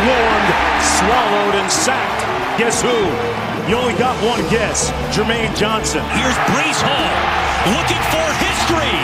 swarmed, swallowed, and sacked. Guess who? You only got one guess. Jermaine Johnson. Here's Breece Hall looking for history.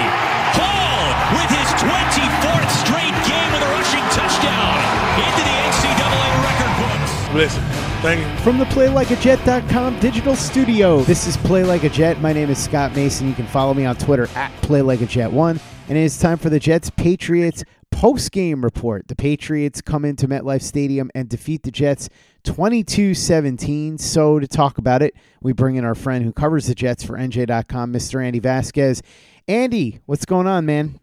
Hall with his 24th straight game with a rushing touchdown into the NCAA record books. Listen, thank you. From the PlayLikeAJet.com digital studio, this is Play Like a Jet. My name is Scott Mason. You can follow me on Twitter at PlayLikeAJet1. And it is time for the Jets Patriots post game report. The Patriots come into MetLife Stadium and defeat the Jets 22 17. So, to talk about it, we bring in our friend who covers the Jets for NJ.com, Mr. Andy Vasquez. Andy, what's going on, man?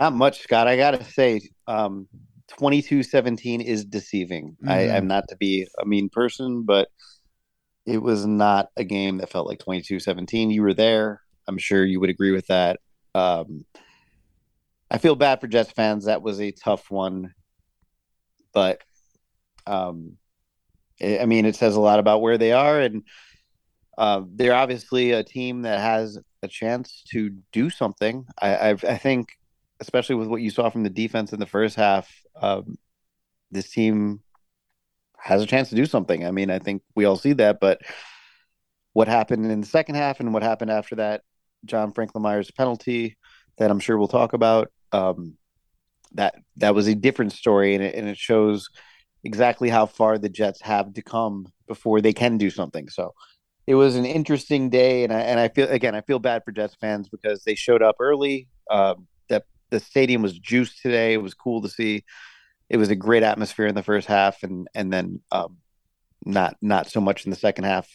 Not much, Scott. I got to say, um, 22-17 is deceiving. Mm-hmm. I, I'm not to be a mean person, but it was not a game that felt like 22-17. You were there. I'm sure you would agree with that. Um, I feel bad for Jets fans. That was a tough one, but um, I mean, it says a lot about where they are, and uh, they're obviously a team that has a chance to do something. I, I've, I think, especially with what you saw from the defense in the first half, um, this team has a chance to do something. I mean, I think we all see that, but what happened in the second half and what happened after that, John Franklin Myers penalty that I'm sure we'll talk about, um, that that was a different story, and it, and it shows exactly how far the Jets have to come before they can do something. So it was an interesting day, and I and I feel again I feel bad for Jets fans because they showed up early. Um, that the stadium was juiced today. It was cool to see. It was a great atmosphere in the first half, and and then um, not not so much in the second half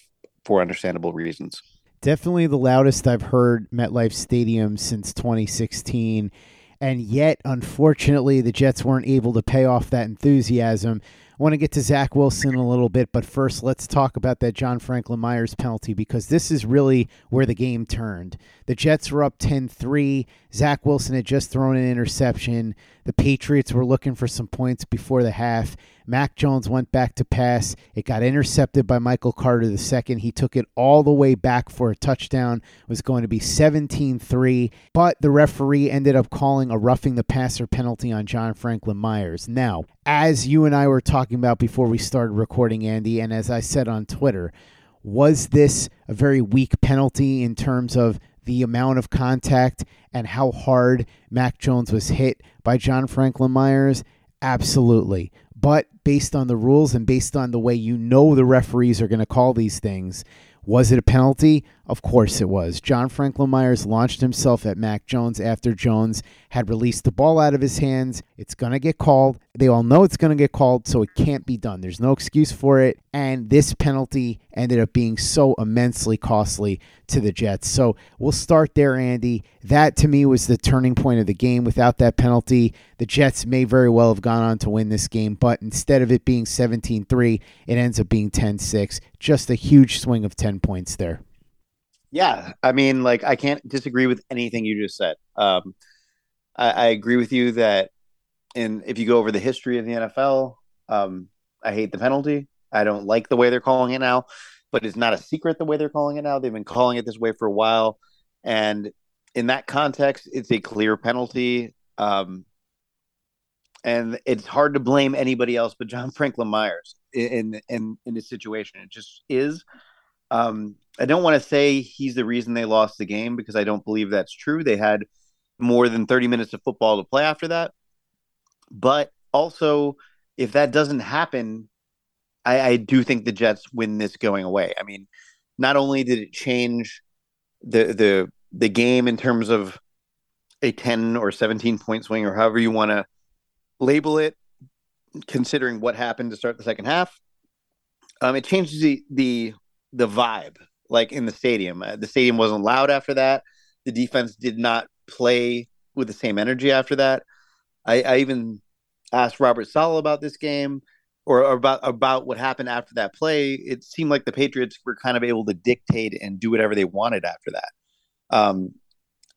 for understandable reasons. Definitely the loudest I've heard MetLife Stadium since 2016. And yet, unfortunately, the Jets weren't able to pay off that enthusiasm. I want to get to Zach Wilson a little bit, but first, let's talk about that John Franklin Myers penalty because this is really where the game turned. The Jets were up 10 3. Zach Wilson had just thrown an interception. The Patriots were looking for some points before the half. Mac Jones went back to pass. It got intercepted by Michael Carter second. He took it all the way back for a touchdown. It was going to be 17-3, but the referee ended up calling a roughing the passer penalty on John Franklin Myers. Now, as you and I were talking about before we started recording Andy and as I said on Twitter, was this a very weak penalty in terms of the amount of contact and how hard Mac Jones was hit by John Franklin Myers? Absolutely. But based on the rules and based on the way you know the referees are going to call these things, was it a penalty? Of course it was. John Franklin Myers launched himself at Mac Jones after Jones had released the ball out of his hands. It's going to get called. They all know it's going to get called, so it can't be done. There's no excuse for it. And this penalty ended up being so immensely costly to the Jets. So we'll start there, Andy. That to me was the turning point of the game. Without that penalty, the Jets may very well have gone on to win this game, but instead of it being 17 3, it ends up being 10 6. Just a huge swing of 10 points there. Yeah, I mean, like I can't disagree with anything you just said. Um, I, I, agree with you that, and if you go over the history of the NFL, um, I hate the penalty. I don't like the way they're calling it now, but it's not a secret the way they're calling it now. They've been calling it this way for a while, and in that context, it's a clear penalty. Um, and it's hard to blame anybody else but John Franklin Myers in in in this situation. It just is. Um, I don't want to say he's the reason they lost the game because I don't believe that's true. They had more than 30 minutes of football to play after that. But also, if that doesn't happen, I, I do think the Jets win this going away. I mean, not only did it change the the the game in terms of a 10 or 17 point swing or however you want to label it, considering what happened to start the second half, um, it changes the the the vibe like in the stadium. Uh, the stadium wasn't loud after that. The defense did not play with the same energy after that. I, I even asked Robert Saleh about this game or, or about about what happened after that play. It seemed like the Patriots were kind of able to dictate and do whatever they wanted after that. Um,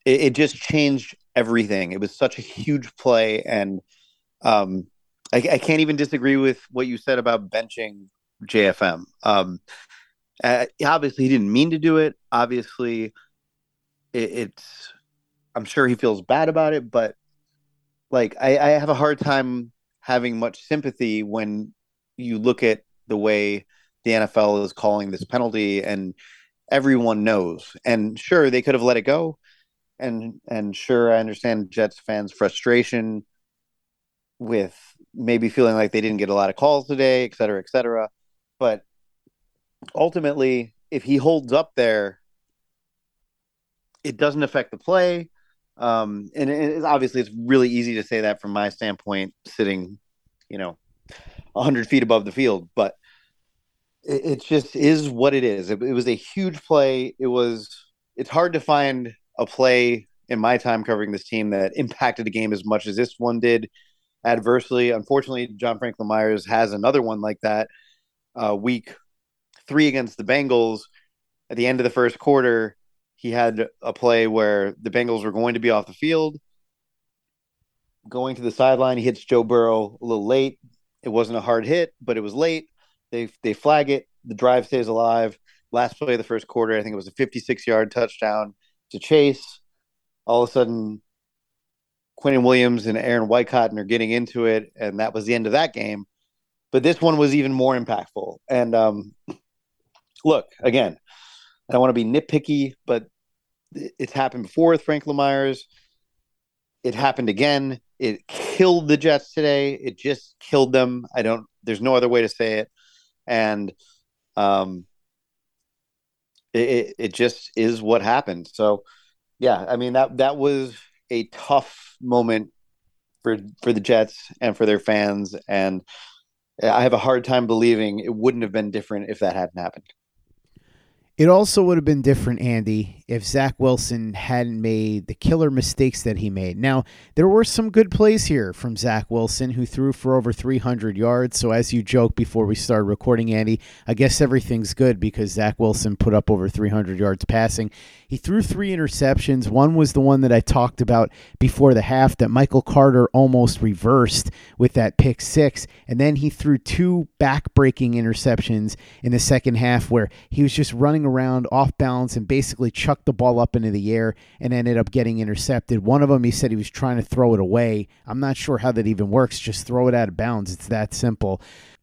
it, it just changed everything. It was such a huge play, and um, I, I, can't even disagree with what you said about benching JFM. Um, uh, obviously, he didn't mean to do it. Obviously, it, it's. I'm sure he feels bad about it, but like I, I have a hard time having much sympathy when you look at the way the NFL is calling this penalty, and everyone knows. And sure, they could have let it go, and and sure, I understand Jets fans' frustration with maybe feeling like they didn't get a lot of calls today, et cetera, et cetera. But ultimately, if he holds up there, it doesn't affect the play. Um, and it, obviously, it's really easy to say that from my standpoint, sitting, you know, 100 feet above the field. But it, it just is what it is. It, it was a huge play. It was. It's hard to find a play in my time covering this team that impacted the game as much as this one did adversely. Unfortunately, John Franklin Myers has another one like that. Uh, week three against the Bengals, at the end of the first quarter, he had a play where the Bengals were going to be off the field. Going to the sideline, he hits Joe Burrow a little late. It wasn't a hard hit, but it was late. They they flag it. The drive stays alive. Last play of the first quarter, I think it was a 56 yard touchdown to Chase. All of a sudden, Quinnen Williams and Aaron Whitecotton are getting into it, and that was the end of that game. But this one was even more impactful. And um, look, again, I don't want to be nitpicky, but it's happened before with Franklin Myers. It happened again. It killed the Jets today. It just killed them. I don't. There's no other way to say it. And um, it it just is what happened. So, yeah, I mean that that was a tough moment for for the Jets and for their fans, and I have a hard time believing it wouldn't have been different if that hadn't happened. It also would have been different, Andy, if Zach Wilson hadn't made the killer mistakes that he made. Now, there were some good plays here from Zach Wilson, who threw for over 300 yards. So, as you joked before we started recording, Andy, I guess everything's good because Zach Wilson put up over 300 yards passing. He threw three interceptions. One was the one that I talked about before the half that Michael Carter almost reversed with that pick six. And then he threw two back breaking interceptions in the second half where he was just running around off balance and basically chucked the ball up into the air and ended up getting intercepted. One of them, he said he was trying to throw it away. I'm not sure how that even works. Just throw it out of bounds. It's that simple.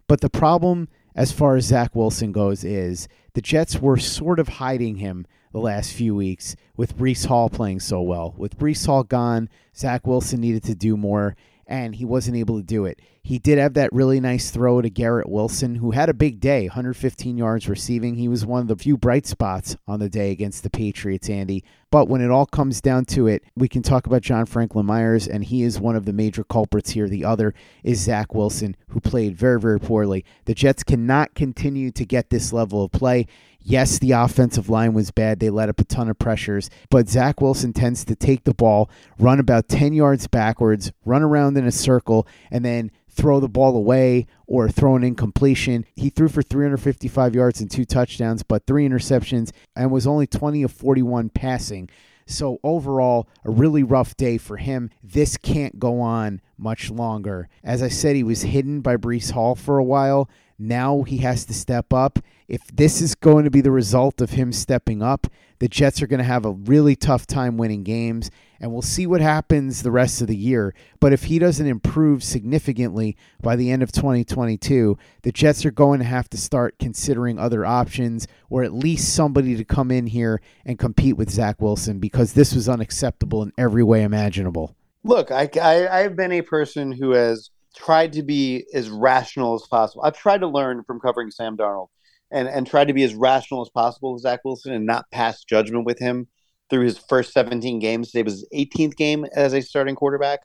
But the problem as far as Zach Wilson goes is the Jets were sort of hiding him the last few weeks with Breece Hall playing so well. With Breece Hall gone, Zach Wilson needed to do more, and he wasn't able to do it. He did have that really nice throw to Garrett Wilson, who had a big day 115 yards receiving. He was one of the few bright spots on the day against the Patriots, Andy. But when it all comes down to it, we can talk about John Franklin Myers, and he is one of the major culprits here. The other is Zach Wilson, who played very, very poorly. The Jets cannot continue to get this level of play. Yes, the offensive line was bad. They let up a ton of pressures, but Zach Wilson tends to take the ball, run about 10 yards backwards, run around in a circle, and then throw the ball away or throw an incompletion. He threw for 355 yards and two touchdowns, but three interceptions and was only 20 of 41 passing. So, overall, a really rough day for him. This can't go on much longer. As I said, he was hidden by Breece Hall for a while. Now he has to step up. If this is going to be the result of him stepping up, the Jets are going to have a really tough time winning games, and we'll see what happens the rest of the year. But if he doesn't improve significantly by the end of 2022, the Jets are going to have to start considering other options or at least somebody to come in here and compete with Zach Wilson because this was unacceptable in every way imaginable. Look, I, I, I've been a person who has tried to be as rational as possible. I've tried to learn from covering Sam Darnold and and try to be as rational as possible with Zach Wilson and not pass judgment with him through his first 17 games. Today was his 18th game as a starting quarterback.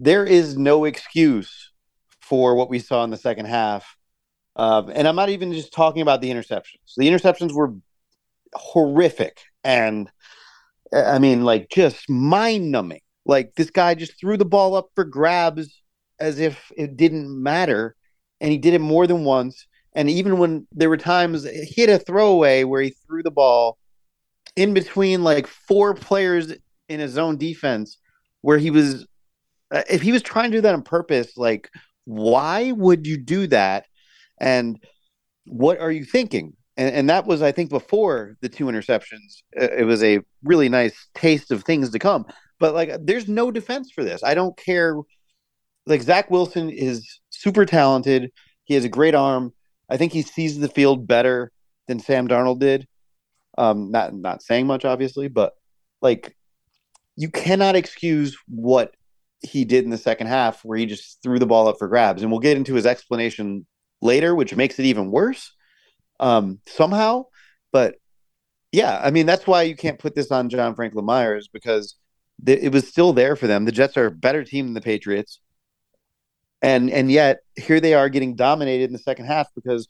There is no excuse for what we saw in the second half. And I'm not even just talking about the interceptions. The interceptions were horrific. And I mean, like, just mind numbing. Like, this guy just threw the ball up for grabs as if it didn't matter. And he did it more than once and even when there were times he had a throwaway where he threw the ball in between like four players in his own defense, where he was, uh, if he was trying to do that on purpose, like, why would you do that? And what are you thinking? And, and that was, I think, before the two interceptions. It was a really nice taste of things to come. But like, there's no defense for this. I don't care. Like, Zach Wilson is super talented. He has a great arm I think he sees the field better than Sam Darnold did. Um, not not saying much, obviously, but like you cannot excuse what he did in the second half, where he just threw the ball up for grabs. And we'll get into his explanation later, which makes it even worse um, somehow. But yeah, I mean that's why you can't put this on John Franklin Myers because th- it was still there for them. The Jets are a better team than the Patriots and and yet here they are getting dominated in the second half because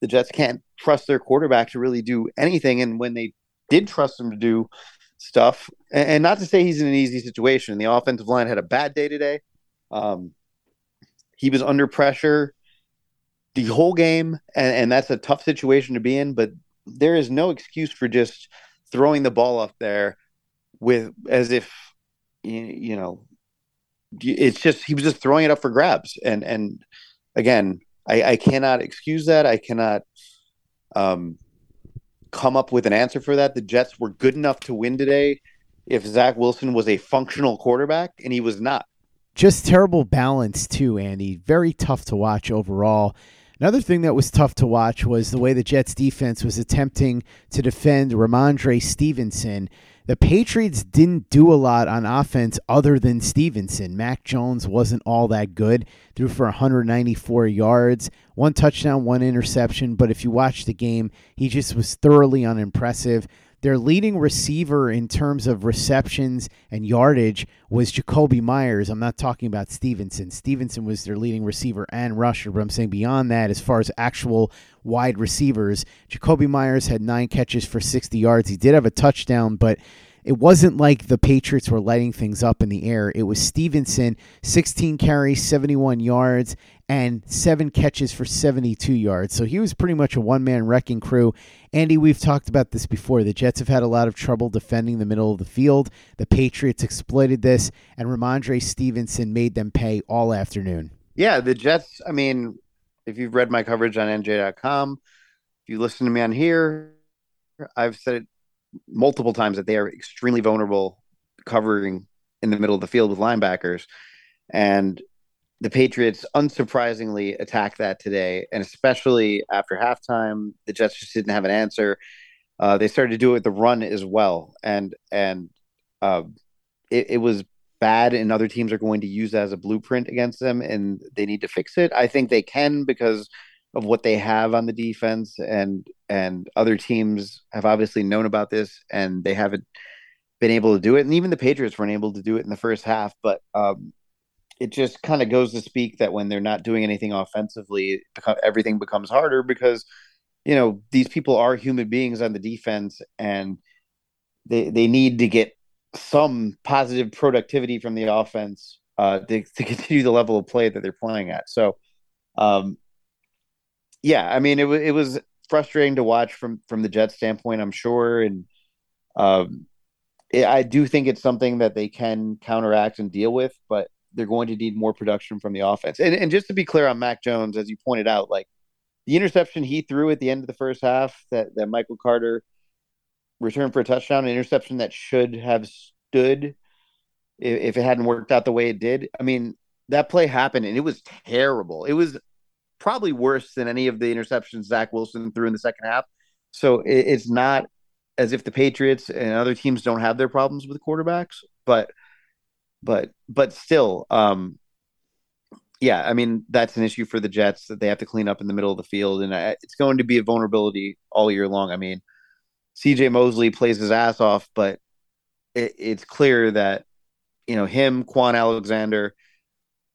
the Jets can't trust their quarterback to really do anything. And when they did trust him to do stuff, and, and not to say he's in an easy situation, the offensive line had a bad day today. Um, he was under pressure the whole game, and, and that's a tough situation to be in. But there is no excuse for just throwing the ball up there with as if you know it's just he was just throwing it up for grabs. And and again i i cannot excuse that. I cannot um come up with an answer for that. The jets were good enough to win today if zach wilson was a functional quarterback and he was not. Just terrible balance too andy. Very tough to watch overall. Another thing that was tough to watch was the way the Jets defense was attempting to defend Rhamondre Stevenson the Patriots didn't do a lot on offense other than Stevenson. Mac Jones wasn't all that good, threw for 194 yards, one touchdown, one interception. But if you watch the game, he just was thoroughly unimpressive. Their leading receiver in terms of receptions and yardage was Jakobi Meyers. I'm not talking about Stevenson. Stevenson was their leading receiver and rusher, but I'm saying beyond that, as far as actual wide receivers. Jakobi Meyers had nine catches for 60 yards. He did have a touchdown, but it wasn't like the Patriots were lighting things up in the air. It was Stevenson, 16 carries, 71 yards, and seven catches for 72 yards. So he was pretty much a one man wrecking crew. Andy, we've talked about this before. The Jets have had a lot of trouble defending the middle of the field. The Patriots exploited this, and Rhamondre Stevenson made them pay all afternoon. Yeah, the Jets, I mean, if you've read my coverage on NJ.com, if you listen to me on here, I've said it multiple times that they are extremely vulnerable covering in the middle of the field with linebackers. And the Patriots unsurprisingly attacked that today. And especially after halftime, the Jets just didn't have an answer. Uh, they started to do it with the run as well. And, and, uh, it, it was bad and other teams are going to use that as a blueprint against them and they need to fix it. I think they can because of what they have on the defense and and other teams have obviously known about this and they haven't been able to do it and even the Patriots weren't able to do it in the first half but um, it just kind of goes to speak that when they're not doing anything offensively everything becomes harder because you know these people are human beings on the defense and they they need to get some positive productivity from the offense uh, to, to continue the level of play that they're playing at. So, um, yeah, I mean, it was it was frustrating to watch from from the Jets standpoint, I'm sure, and um, it, I do think it's something that they can counteract and deal with, but they're going to need more production from the offense. And, and just to be clear on Mac Jones, as you pointed out, like the interception he threw at the end of the first half that, that Michael Carter returned for a touchdown, an interception that should have stood if, if it hadn't worked out the way it did. I mean, that play happened and it was terrible. It was probably worse than any of the interceptions Zach Wilson threw in the second half. So it, it's not as if the Patriots and other teams don't have their problems with quarterbacks, but but but still, um, yeah, I mean that's an issue for the Jets that they have to clean up in the middle of the field, and I, it's going to be a vulnerability all year long. I mean, C.J. Mosley plays his ass off, but it, it's clear that you know him, Kwon Alexander,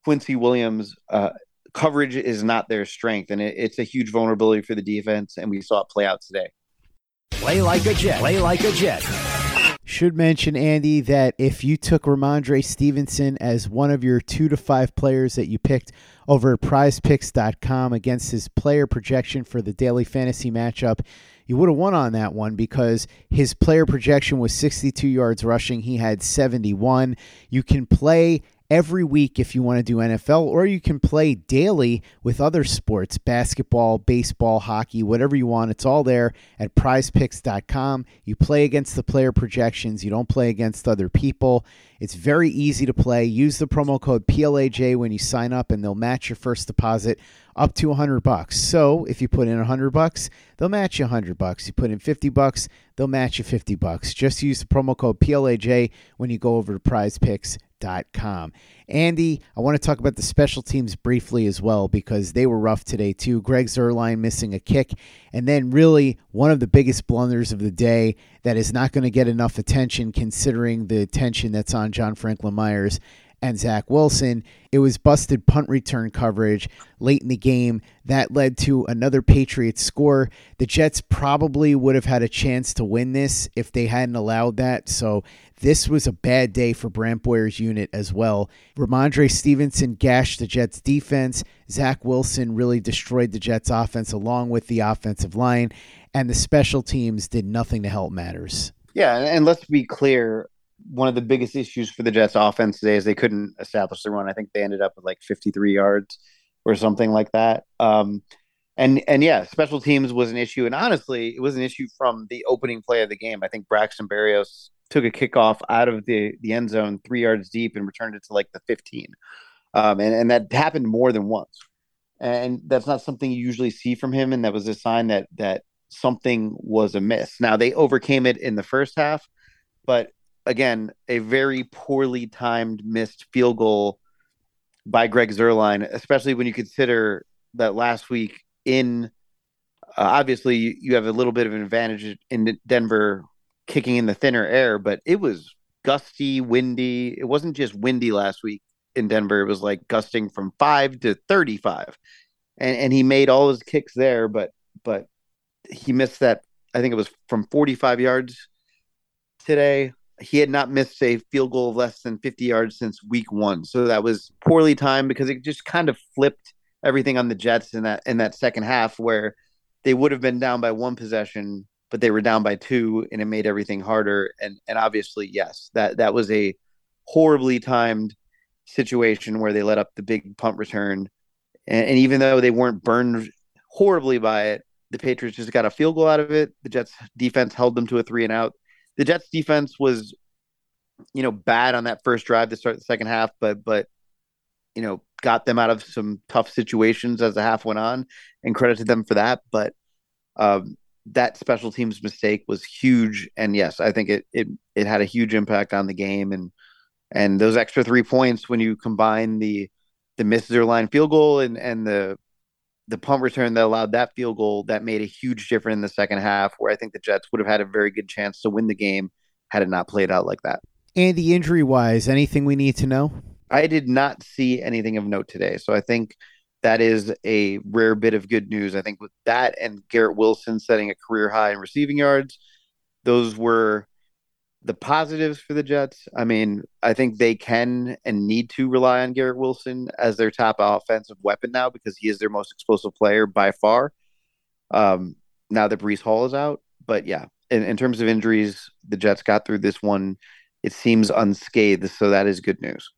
Quincy Williams, uh, coverage is not their strength, and it, it's a huge vulnerability for the defense, and we saw it play out today. Play like a Jet. Play like a Jet. Should mention, Andy, that if you took Rhamondre Stevenson as one of your two to five players that you picked over at prizepicks.com against his player projection for the daily fantasy matchup, you would have won on that one because his player projection was 62 yards rushing. He had 71. You can play every week if you want to do NFL, or you can play daily with other sports basketball, baseball, hockey, whatever you want. It's all there at prizepicks.com. You play against the player projections, you don't play against other people. It's very easy to play. Use the promo code PLAJ when you sign up, and they'll match your first deposit up to 100 bucks. So if you put in 100 bucks, they'll match you 100 bucks. You put in 50 bucks, they'll match you 50 bucks. Just use the promo code PLAJ when you go over to prizepicks.com Com. Andy, I want to talk about the special teams briefly as well because they were rough today too. Greg Zuerlein missing a kick, and then really one of the biggest blunders of the day that is not going to get enough attention considering the attention that's on John Franklin Myers and Zach Wilson. It was busted punt return coverage late in the game that led to another Patriots score. The Jets probably would have had a chance to win this if they hadn't allowed that. So this was a bad day for Brant Boyer's unit as well. Rhamondre Stevenson gashed the Jets defense. Zach Wilson really destroyed the Jets offense along with the offensive line, and the special teams did nothing to help matters. Yeah, and let's be clear. One of the biggest issues for the Jets offense today is they couldn't establish the run. I think they ended up with like 53 yards or something like that. Um, and and yeah, special teams was an issue, and honestly, it was an issue from the opening play of the game. I think Braxton Berrios took a kickoff out of the the end zone three yards deep and returned it to like the 15 um, and, and that happened more than once. And that's not something you usually see from him and that was a sign that that something was amiss. Now they overcame it in the first half but again a very poorly timed missed field goal by greg zuerlein especially when you consider that last week in uh, obviously you, you have a little bit of an advantage in denver kicking in the thinner air, but it was gusty, windy. It wasn't just windy last week in Denver. It was like gusting from five to thirty-five, and and he made all his kicks there, but but he missed that. I think it was from forty-five yards today. He had not missed a field goal of less than fifty yards since week one, so that was poorly timed because it just kind of flipped everything on the Jets in that in that second half where they would have been down by one possession but they were down by two and it made everything harder. And and obviously, yes, that that was a horribly timed situation where they let up the big punt return. And, and even though they weren't burned horribly by it, the Patriots just got a field goal out of it. The Jets defense held them to a three and out. The Jets defense was, you know, bad on that first drive to start the second half, but but you know, got them out of some tough situations as the half went on and credited them for that. But um, that special teams mistake was huge, and yes, I think it it it had a huge impact on the game, and and those extra three points when you combine the the missed line field goal and and the the punt return that allowed that field goal that made a huge difference in the second half, where I think the Jets would have had a very good chance to win the game had it not played out like that. Andy, injury wise, anything we need to know? I did not see anything of note today, so I think that is a rare bit of good news. I think with that and Garrett Wilson setting a career high in receiving yards, those were the positives for the Jets. I mean, I think they can and need to rely on Garrett Wilson as their top offensive weapon now because he is their most explosive player by far. Um, now that Breece Hall is out, but yeah, in, in terms of injuries, the Jets got through this one. It seems unscathed, so that is good news.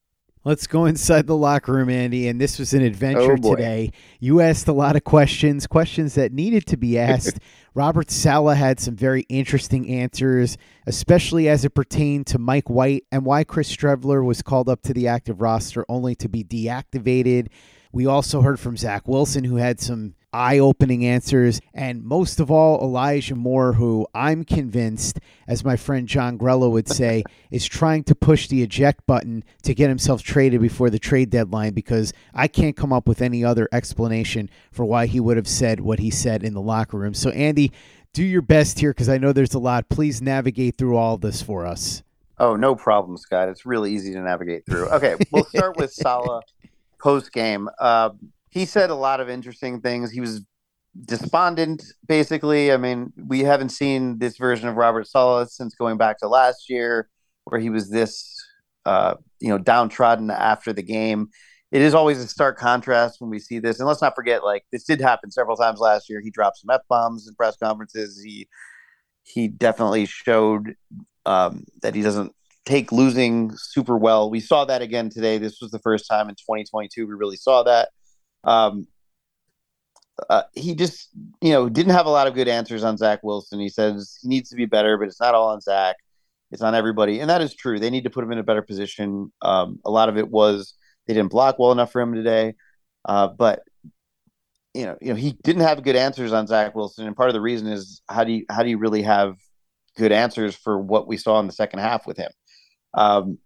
Let's go inside the locker room, Andy. And this was an adventure Oh, today. You asked a lot of questions, questions that needed to be asked. Robert Saleh had some very interesting answers, especially as it pertained to Mike White and why Chris Streveler was called up to the active roster only to be deactivated. We also heard from Zach Wilson, who had some eye opening answers. And most of all, Elijah Moore, who I'm convinced, as my friend John Grella would say, is trying to push the eject button to get himself traded before the trade deadline because I can't come up with any other explanation for why he would have said what he said in the locker room. So, Andy, do your best here because I know there's a lot. Please navigate through all this for us. Oh, no problem, Scott. It's really easy to navigate through. Okay, we'll start with Saleh post game. Uh, he said a lot of interesting things. He was despondent, basically. I mean, we haven't seen this version of Robert Saleh since going back to last year, where he was this, uh, you know, downtrodden after the game. It is always a stark contrast when we see this, and let's not forget, like this did happen several times last year. He dropped some f bombs in press conferences. He he definitely showed um, that he doesn't take losing super well. We saw that again today. This was the first time in 2022 we really saw that. Um, uh, he just, you know, didn't have a lot of good answers on Zach Wilson. He says he needs to be better, but it's not all on Zach. It's on everybody, and that is true. They need to put him in a better position. Um, a lot of it was they didn't block well enough for him today, uh, but you know, you know, he didn't have good answers on Zach Wilson, and part of the reason is how do you how do you really have good answers for what we saw in the second half with him? Um,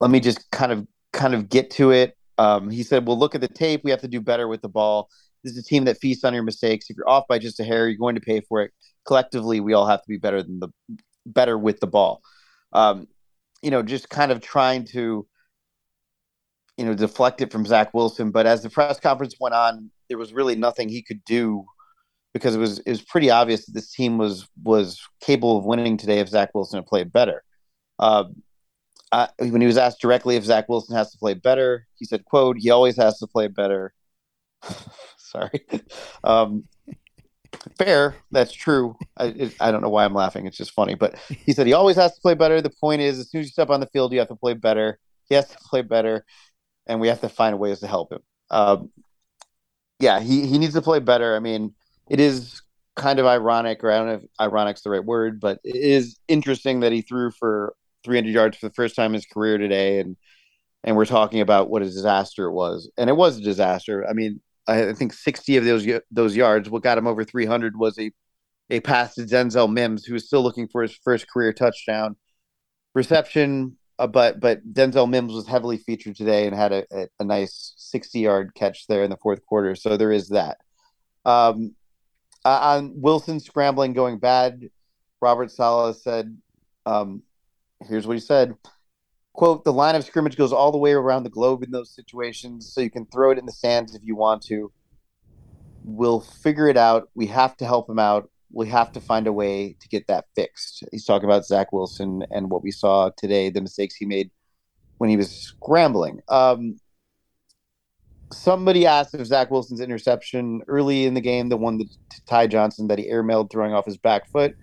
let me just kind of kind of get to it. Um, he said, "Well, look at the tape. We have to do better with the ball. This is a team that feasts on your mistakes. If you're off by just a hair, you're going to pay for it. Collectively, we all have to be better than the better with the ball." Um, you know, just kind of trying to you know deflect it from Zach Wilson. But as the press conference went on, there was really nothing he could do because it was it was pretty obvious that this team was was capable of winning today if Zach Wilson had played better. Uh, When he was asked directly if Zach Wilson has to play better, he said, "quote He always has to play better." Sorry. Um, fair, that's true. I, it, I don't know why I'm laughing. It's just funny, but he said he always has to play better. The point is, as soon as you step on the field, you have to play better. He has to play better, and we have to find ways to help him. Um, yeah, he he needs to play better. I mean, it is kind of ironic, or I don't know if ironic's the right word, but it is interesting that he threw for 300 yards for the first time in his career today, and and we're talking about what a disaster it was, and it was a disaster. I mean, I think 60 of those those yards, what got him over 300 was a a pass to Denzel Mims, who was still looking for his first career touchdown reception. Uh, but but Denzel Mims was heavily featured today and had a, a, a nice 60 yard catch there in the fourth quarter. So there is that. Um, uh, on Wilson scrambling going bad, Robert Saleh said, um, here's what he said quote the line of scrimmage goes all the way around the globe in those situations so you can throw it in the sands if you want to. We'll figure it out. We have to help him out. We have to find a way to get that fixed. He's talking about zach wilson and what we saw today the mistakes he made when he was scrambling. Um, somebody asked if zach wilson's interception early in the game the one that ty johnson that he airmailed throwing off his back foot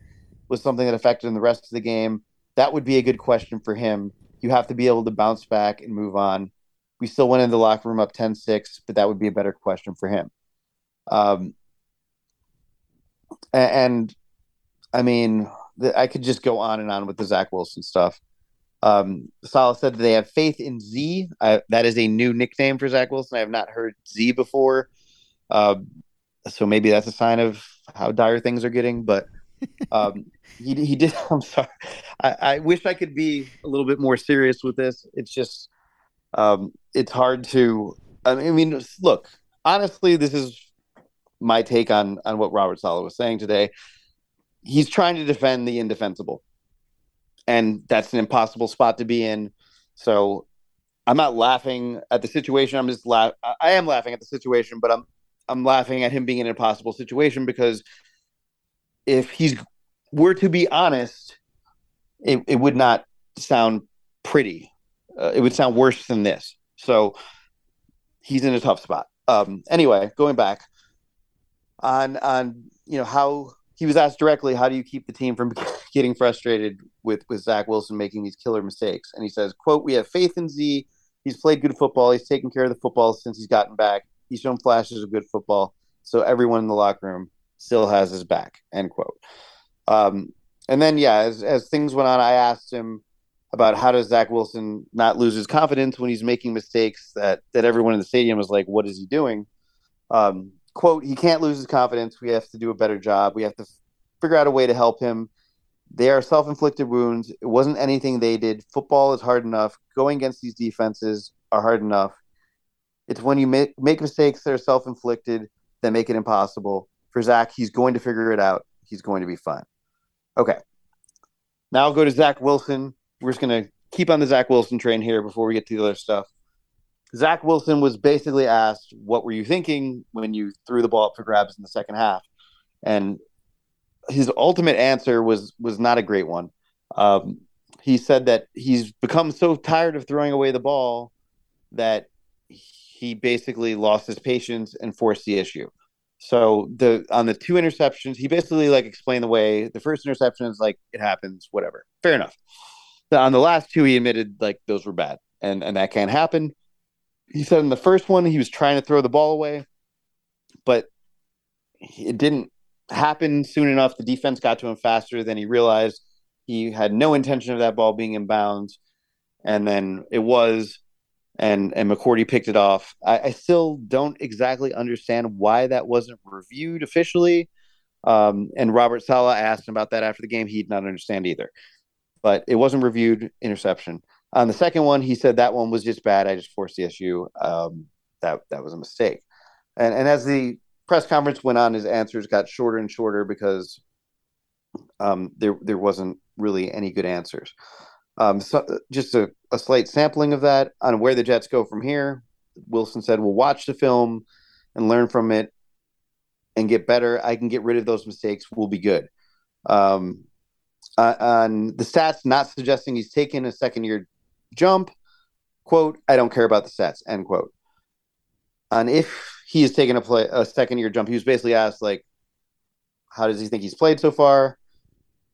was something that affected him the rest of the game that would be a good question for him you have to be able to bounce back and move on. We still went in the locker room up 10 6, but that would be a better question for him. Um, and, I mean, I could just go on and on with the Zach Wilson stuff. Um, Saleh said that they have faith in Z. I, that is a new nickname for Zach Wilson. I have not heard Z before. Uh, so maybe that's a sign of how dire things are getting. But um, he he did. I'm sorry. I, I, wish I could be a little bit more serious with this. It's just um, it's hard to. I mean, look. Honestly, this is my take on on what Robert Saleh was saying today. He's trying to defend the indefensible, and that's an impossible spot to be in. So I'm not laughing at the situation. I'm just laugh. I am laughing at the situation, but I'm I'm laughing at him being in an impossible situation because if he's were to be honest, it, it would not sound pretty. Uh, it would sound worse than this. So he's in a tough spot. Um, anyway, going back on on you know how he was asked directly, how do you keep the team from getting frustrated with with Zach Wilson making these killer mistakes, and he says, "quote We have faith in Z. He's played good football. He's taken care of the football since he's gotten back. He's shown flashes of good football. So everyone in the locker room still has his back." End quote. Um, and then yeah, as as things went on, I asked him about how does Zach Wilson not lose his confidence when he's making mistakes that that everyone in the stadium was like, "What is he doing?" Um, quote: He can't lose his confidence. We have to do a better job. We have to figure out a way to help him. They are self-inflicted wounds. It wasn't anything they did. Football is hard enough. Going against these defenses are hard enough. It's when you make make mistakes that are self-inflicted that make it impossible. For Zach, he's going to figure it out. He's going to be fine. Okay. Now I'll go to Zach Wilson. We're just going to keep on the Zach Wilson train here before we get to the other stuff. Zach Wilson was basically asked, What were you thinking when you threw the ball up for grabs in the second half? And his ultimate answer was was not a great one. Um, he said that he's become so tired of throwing away the ball that he basically lost his patience and forced the issue. So the on the two interceptions, he basically like explained the way the first interception is like it happens, whatever. Fair enough. But on the last two, he admitted like those were bad and and that can't happen. He said in the first one he was trying to throw the ball away, but it didn't happen soon enough. The defense got to him faster than he realized. He had no intention of that ball being in bounds, and then it was, and and McCourty picked it off. I, I still don't exactly understand why that wasn't reviewed officially. Um, and Robert Saleh asked him about that after the game. He did not understand either, but it wasn't reviewed. Interception. On the second one, he said that one was just bad. I just forced the issue. Um, that that was a mistake. And and as the press conference went on, his answers got shorter and shorter because um, there there wasn't really any good answers. Um, so just a, a slight sampling of that on where the Jets go from here. Wilson said, "We'll watch the film and learn from it and get better. I can get rid of those mistakes. We'll be good." Um, uh, on the stats, not suggesting he's taken a second year jump. Quote: I don't care about the stats. End quote. On if he has taken a play a second year jump. He was basically asked like, how does he think he's played so far?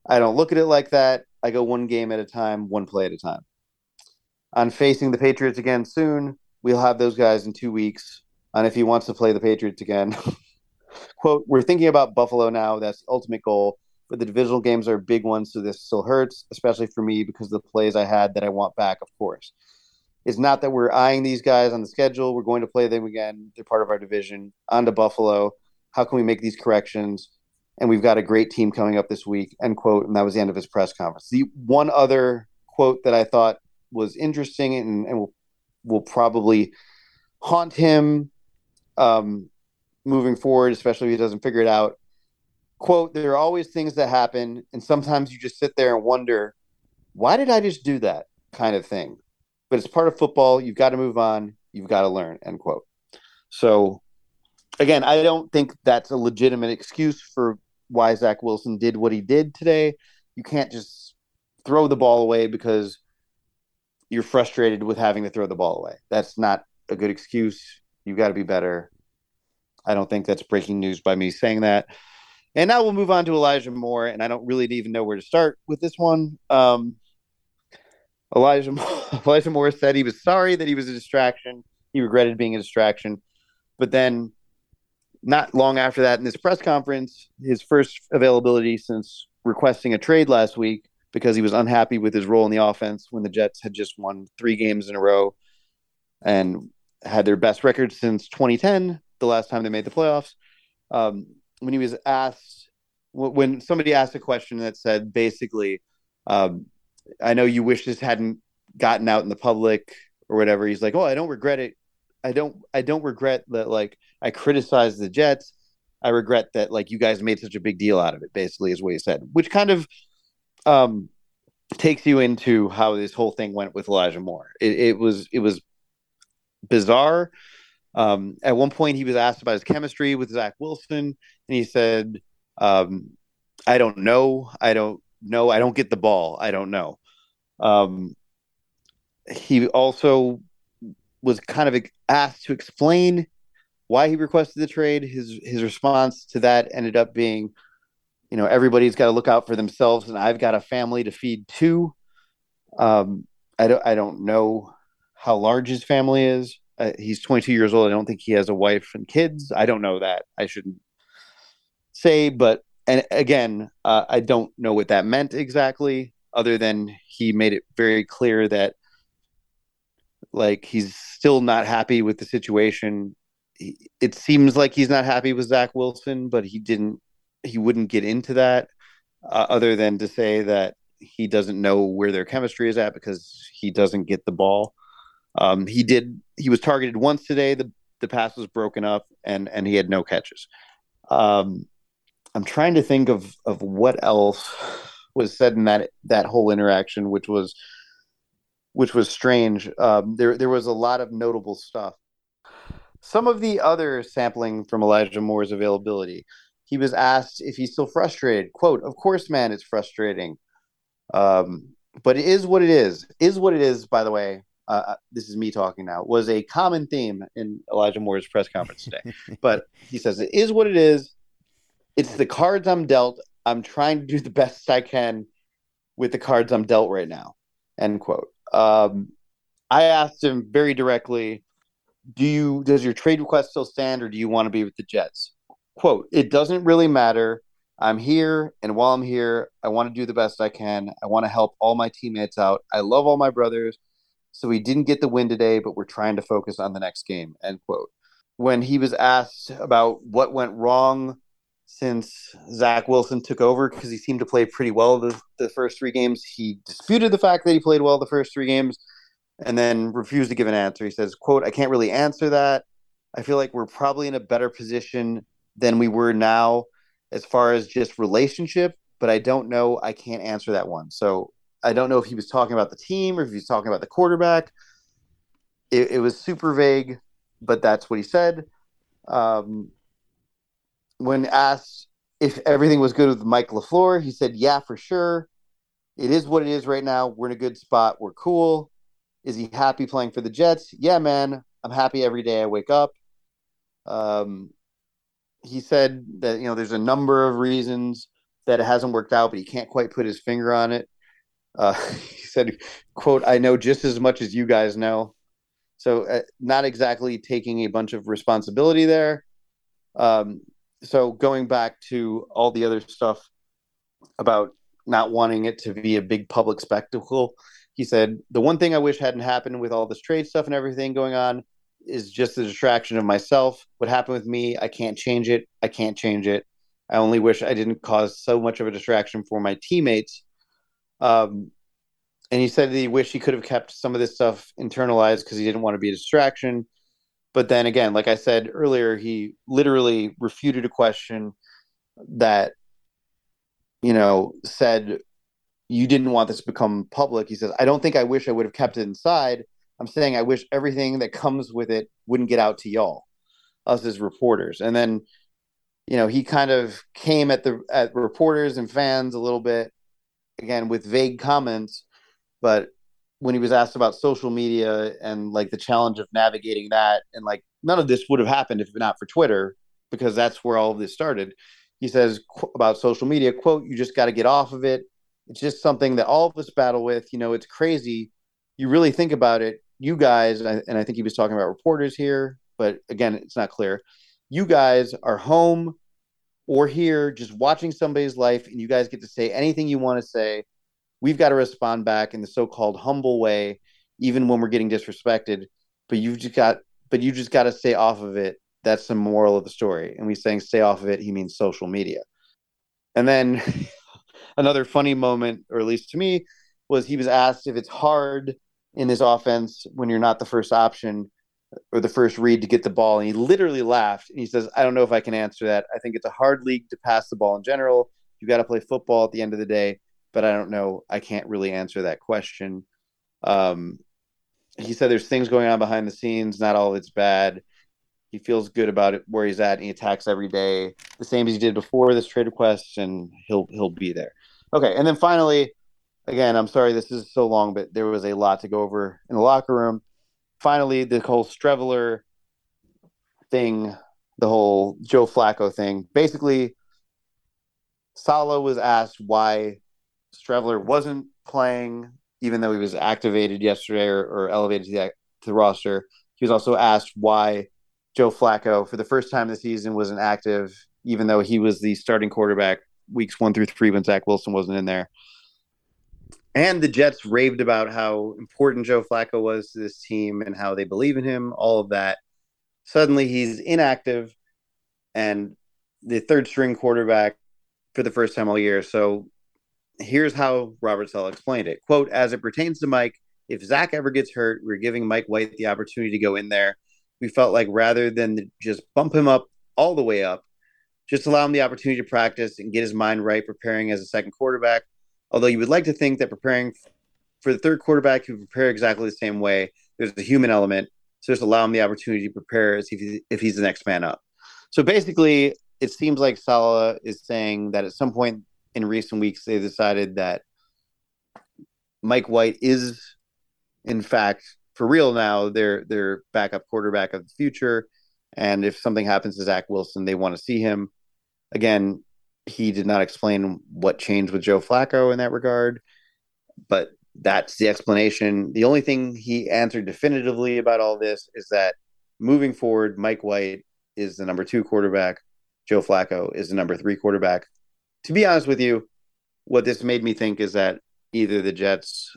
I don't look at it like that. I go one game at a time, one play at a time. On facing the Patriots again soon, we'll have those guys in two weeks. And if he wants to play the Patriots again, quote, we're thinking about Buffalo now. That's ultimate goal. But the divisional games are big ones, so this still hurts, especially for me because of the plays I had that I want back, of course. It's not that we're eyeing these guys on the schedule. We're going to play them again. They're part of our division. On to Buffalo. How can we make these corrections? And we've got a great team coming up this week. End quote. And that was the end of his press conference. The one other quote that I thought was interesting and, and will will probably haunt him um, moving forward, especially if he doesn't figure it out. Quote, there are always things that happen, and sometimes you just sit there and wonder, why did I just do that kind of thing? but it's part of football. You've got to move on. You've got to learn. End quote. So, again, I don't think that's a legitimate excuse for why Zach Wilson did what he did today. You can't just throw the ball away because you're frustrated with having to throw the ball away. That's not a good excuse. You've got to be better. I don't think that's breaking news by me saying that. And now we'll move on to Elijah Moore, and I don't really even know where to start with this one. Um, Elijah Elijah Moore said he was sorry that he was a distraction. He regretted being a distraction. But then not long after that in this press conference, his first availability since requesting a trade last week because he was unhappy with his role in the offense when the Jets had just won 3 games in a row and had their best record since 2010, the last time they made the playoffs. Um, when he was asked when somebody asked a question that said basically um, I know you wish this hadn't gotten out in the public or whatever. He's like, oh, I don't regret it. I don't. I don't regret that. Like I criticized the Jets. I regret that. Like you guys made such a big deal out of it. Basically, is what he said, which kind of um, takes you into how this whole thing went with Elijah Moore. It, it was it was bizarre. Um, at one point, he was asked about his chemistry with Zach Wilson, and he said, um, "I don't know. I don't know. I don't get the ball. I don't know. Um, he also was kind of asked to explain why he requested the trade. His his response to that ended up being, you know, everybody's got to look out for themselves, and I've got a family to feed too. Um, I don't, I don't know how large his family is. Uh, he's 22 years old. I don't think he has a wife and kids. I don't know that. I shouldn't say, but and again, uh, I don't know what that meant exactly, other than he made it very clear that like he's still not happy with the situation. He, it seems like he's not happy with Zach Wilson, but he didn't. He wouldn't get into that, uh, other than to say that he doesn't know where their chemistry is at because he doesn't get the ball. Um, he did. He was targeted once today. The the pass was broken up, and and he had no catches. Um, I'm trying to think of of what else was said in that that whole interaction, which was which was strange. Um, there there was a lot of notable stuff. Some of the other sampling from Elijah Moore's availability, he was asked if he's still frustrated. "Quote: Of course, man, it's frustrating, um, but it is what it is. Is what it is." By the way, uh, uh this is me talking now. Was a common theme in Elijah Moore's press conference today. but he says it is what it is it's the cards I'm dealt. I'm trying to do the best I can with the cards I'm dealt right now. End quote. Um, I asked him very directly, "Do you does your trade request still stand, or do you want to be with the Jets?" Quote: It doesn't really matter. I'm here, and while I'm here, I want to do the best I can. I want to help all my teammates out. I love all my brothers. So we didn't get the win today, but we're trying to focus on the next game. End quote. When he was asked about what went wrong since Zach Wilson took over because he seemed to play pretty well the, the first three games. He disputed the fact that he played well the first three games and then refused to give an answer. He says, quote, I can't really answer that. I feel like we're probably in a better position than we were now as far as just relationship, but I don't know. I can't answer that one. So I don't know if he was talking about the team or if he was talking about the quarterback. It, it was super vague, but that's what he said. Um, when asked if everything was good with Mike LaFleur, he said, Yeah, for sure. It is what it is right now. We're in a good spot. We're cool. Is he happy playing for the Jets? Yeah, man. I'm happy every day I wake up. Um, he said that, you know, there's a number of reasons that it hasn't worked out, but he can't quite put his finger on it. Uh, he said, quote, I know just as much as you guys know. So, uh, not exactly taking a bunch of responsibility there. Um, so going back to all the other stuff about not wanting it to be a big public spectacle, he said the one thing I wish hadn't happened with all this trade stuff and everything going on is just the distraction of myself. What happened with me, I can't change it. I can't change it. I only wish I didn't cause so much of a distraction for my teammates. Um, and he said that he wished he could have kept some of this stuff internalized because he didn't want to be a distraction. But then again, like I said earlier, he literally refuted a question that, you know, said, You didn't want this to become public. He says, I don't think I wish I would have kept it inside. I'm saying I wish everything that comes with it wouldn't get out to y'all, us as reporters. And then, you know, he kind of came at the at reporters and fans a little bit again with vague comments, but when he was asked about social media and like the challenge of navigating that and like none of this would have happened if not for twitter because that's where all of this started. He says qu- about social media quote you just got to get off of it. It's just something that all of us battle with. You know it's crazy. You really think about it. You guys and I, and I think he was talking about reporters here but again it's not clear. You guys are home or here just watching somebody's life and you guys get to say anything you want to say we've got to respond back in the so-called humble way, even when we're getting disrespected. But you've just got, but you just got to stay off of it. That's the moral of the story. And we saying stay off of it. He means social media. And then another funny moment, or at least to me, was he was asked if it's hard in this offense when you're not the first option uh, or the first read to get the ball. And he literally laughed and he says, I don't know if I can answer that. I think it's a hard league to pass the ball in general. You got to play football at the end of the day but I don't know. I can't really answer that question. Um, he said there's things going on behind the scenes. Not all of it's bad. He feels good about it where he's at, and he attacks every day, the same as he did before this trade request, and he'll he'll be there. Okay, and then finally, again, I'm sorry this is so long, but there was a lot to go over in the locker room. Finally, the whole Streveler thing, the whole Joe Flacco thing. Basically, Saleh was asked why Streveler wasn't playing, even though he was activated yesterday or, or elevated to the, to the roster. He was also asked why Joe Flacco, for the first time this season, wasn't active, even though he was the starting quarterback weeks one through three when Zach Wilson wasn't in there. And the Jets raved about how important Joe Flacco was to this team and how they believe in him, all of that. Suddenly he's inactive and the third string quarterback for the first time all year. So here's how Robert Saleh explained it. Quote, as it pertains to Mike, if Zach ever gets hurt, we're giving Mike White the opportunity to go in there. We felt like rather than just bump him up all the way up, just allow him the opportunity to practice and get his mind right preparing as a second quarterback. Although you would like to think that preparing for the third quarterback, you prepare exactly the same way. There's a human element. So just allow him the opportunity to prepare as if, if he's the next man up. So basically, it seems like Saleh is saying that at some point in recent weeks they decided that Mike White is, in fact, for real now, their their backup quarterback of the future. And if something happens to Zach Wilson, they want to see him. Again, he did not explain what changed with Joe Flacco in that regard, but that's the explanation. The only thing he answered definitively about all this is that moving forward, Mike White is the number two quarterback. Joe Flacco is the number three quarterback. To be honest with you, what this made me think is that either the Jets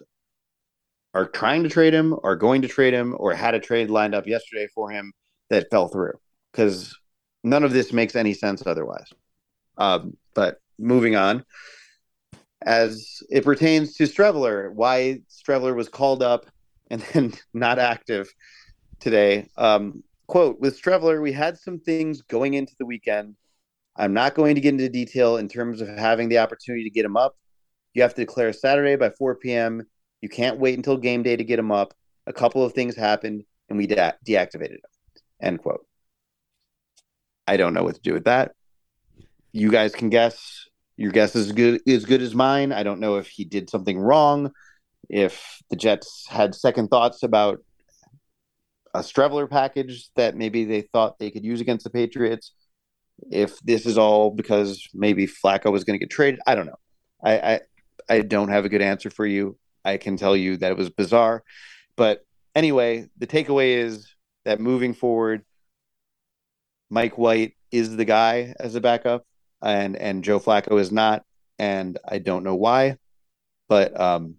are trying to trade him, or going to trade him, or had a trade lined up yesterday for him that fell through. Because none of this makes any sense otherwise. Um, but moving on, as it pertains to Streveler, why Streveler was called up and then not active today. Um, quote with Streveler, we had some things going into the weekend. I'm not going to get into detail in terms of having the opportunity to get him up. You have to declare Saturday by 4 p.m. You can't wait until game day to get him up. A couple of things happened and we de- deactivated him. End quote. I don't know what to do with that. You guys can guess. Your guess is good as good as mine. I don't know if he did something wrong, if the Jets had second thoughts about a Streveler package that maybe they thought they could use against the Patriots. If this is all because maybe Flacco was going to get traded, I don't know. I, I I don't have a good answer for you. I can tell you that it was bizarre, but anyway, the takeaway is that moving forward, Mike White is the guy as a backup, and and Joe Flacco is not, and I don't know why, but um,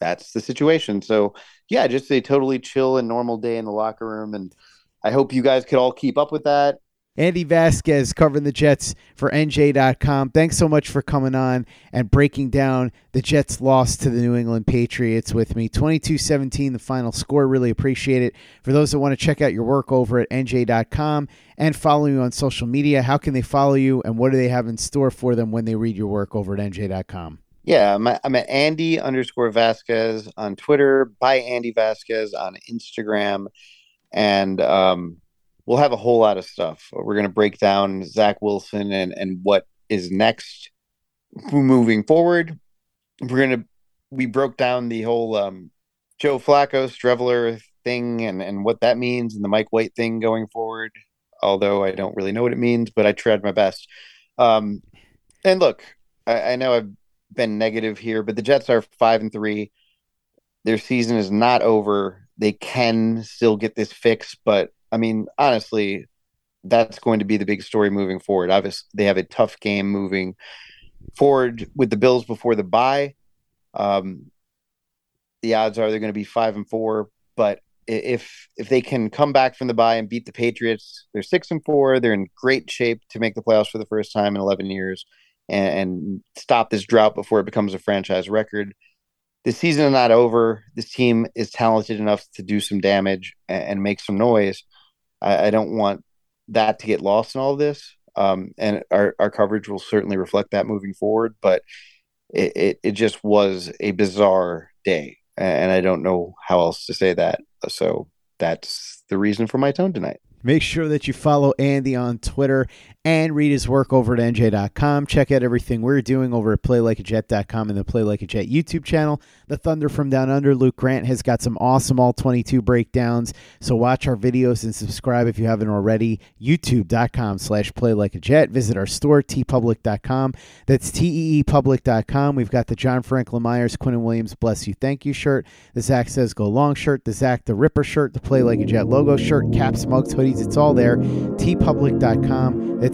that's the situation. So yeah, just a totally chill and normal day in the locker room. And I hope you guys could all keep up with that. Andy Vasquez covering the Jets for NJ.com. Thanks so much for coming on and breaking down the Jets' loss to the New England Patriots with me. 22 17, the final score. Really appreciate it. For those that want to check out your work over at NJ.com and follow you on social media, how can they follow you and what do they have in store for them when they read your work over at NJ.com? Yeah, I'm at, I'm at Andy underscore Vasquez on Twitter, by Andy Vasquez on Instagram, and um, we'll have a whole lot of stuff. We're going to break down Zach Wilson and and what is next moving forward. We're going to we broke down the whole um, Joe Flacco Streveler thing and and what that means, and the Mike White thing going forward. Although I don't really know what it means, but I tried my best. Um, and look, I, I know I've been negative here, but the Jets are five and three. Their season is not over. They can still get this fixed, but I mean, honestly, that's going to be the big story moving forward. Obviously, they have a tough game moving forward with the Bills before the bye. Um, the odds are they're going to be five and four, but if if they can come back from the bye and beat the Patriots, they're six and four. They're in great shape to make the playoffs for the first time in eleven years and, and stop this drought before it becomes a franchise record. The season is not over. This team is talented enough to do some damage and, and make some noise. I, I, don't want that to get lost in all this. Um, and our, our coverage will certainly reflect that moving forward. But it, it, it just was a bizarre day. And I don't know how else to say that. So that's the reason for my tone tonight. Make sure that you follow Andy on Twitter and read his work over at NJ.com. Check out everything we're doing over at PlayLikeAJet.com and the Play Like a Jet YouTube channel. The Thunder from Down Under, Luke Grant, has got some awesome All 22 breakdowns. So watch our videos and subscribe if you haven't already. YouTube.com slash PlayLikeAJet. Visit our store, teepublic.com. That's T-E-E-Public.com. We've got the John Franklin Myers, Quinn Williams, Bless You, Thank You shirt, the Zach Says Go Long shirt, the Zach the Ripper shirt, the Play Like a Jet logo shirt, caps, mugs, hoodies. It's all there. teepublic.com. That's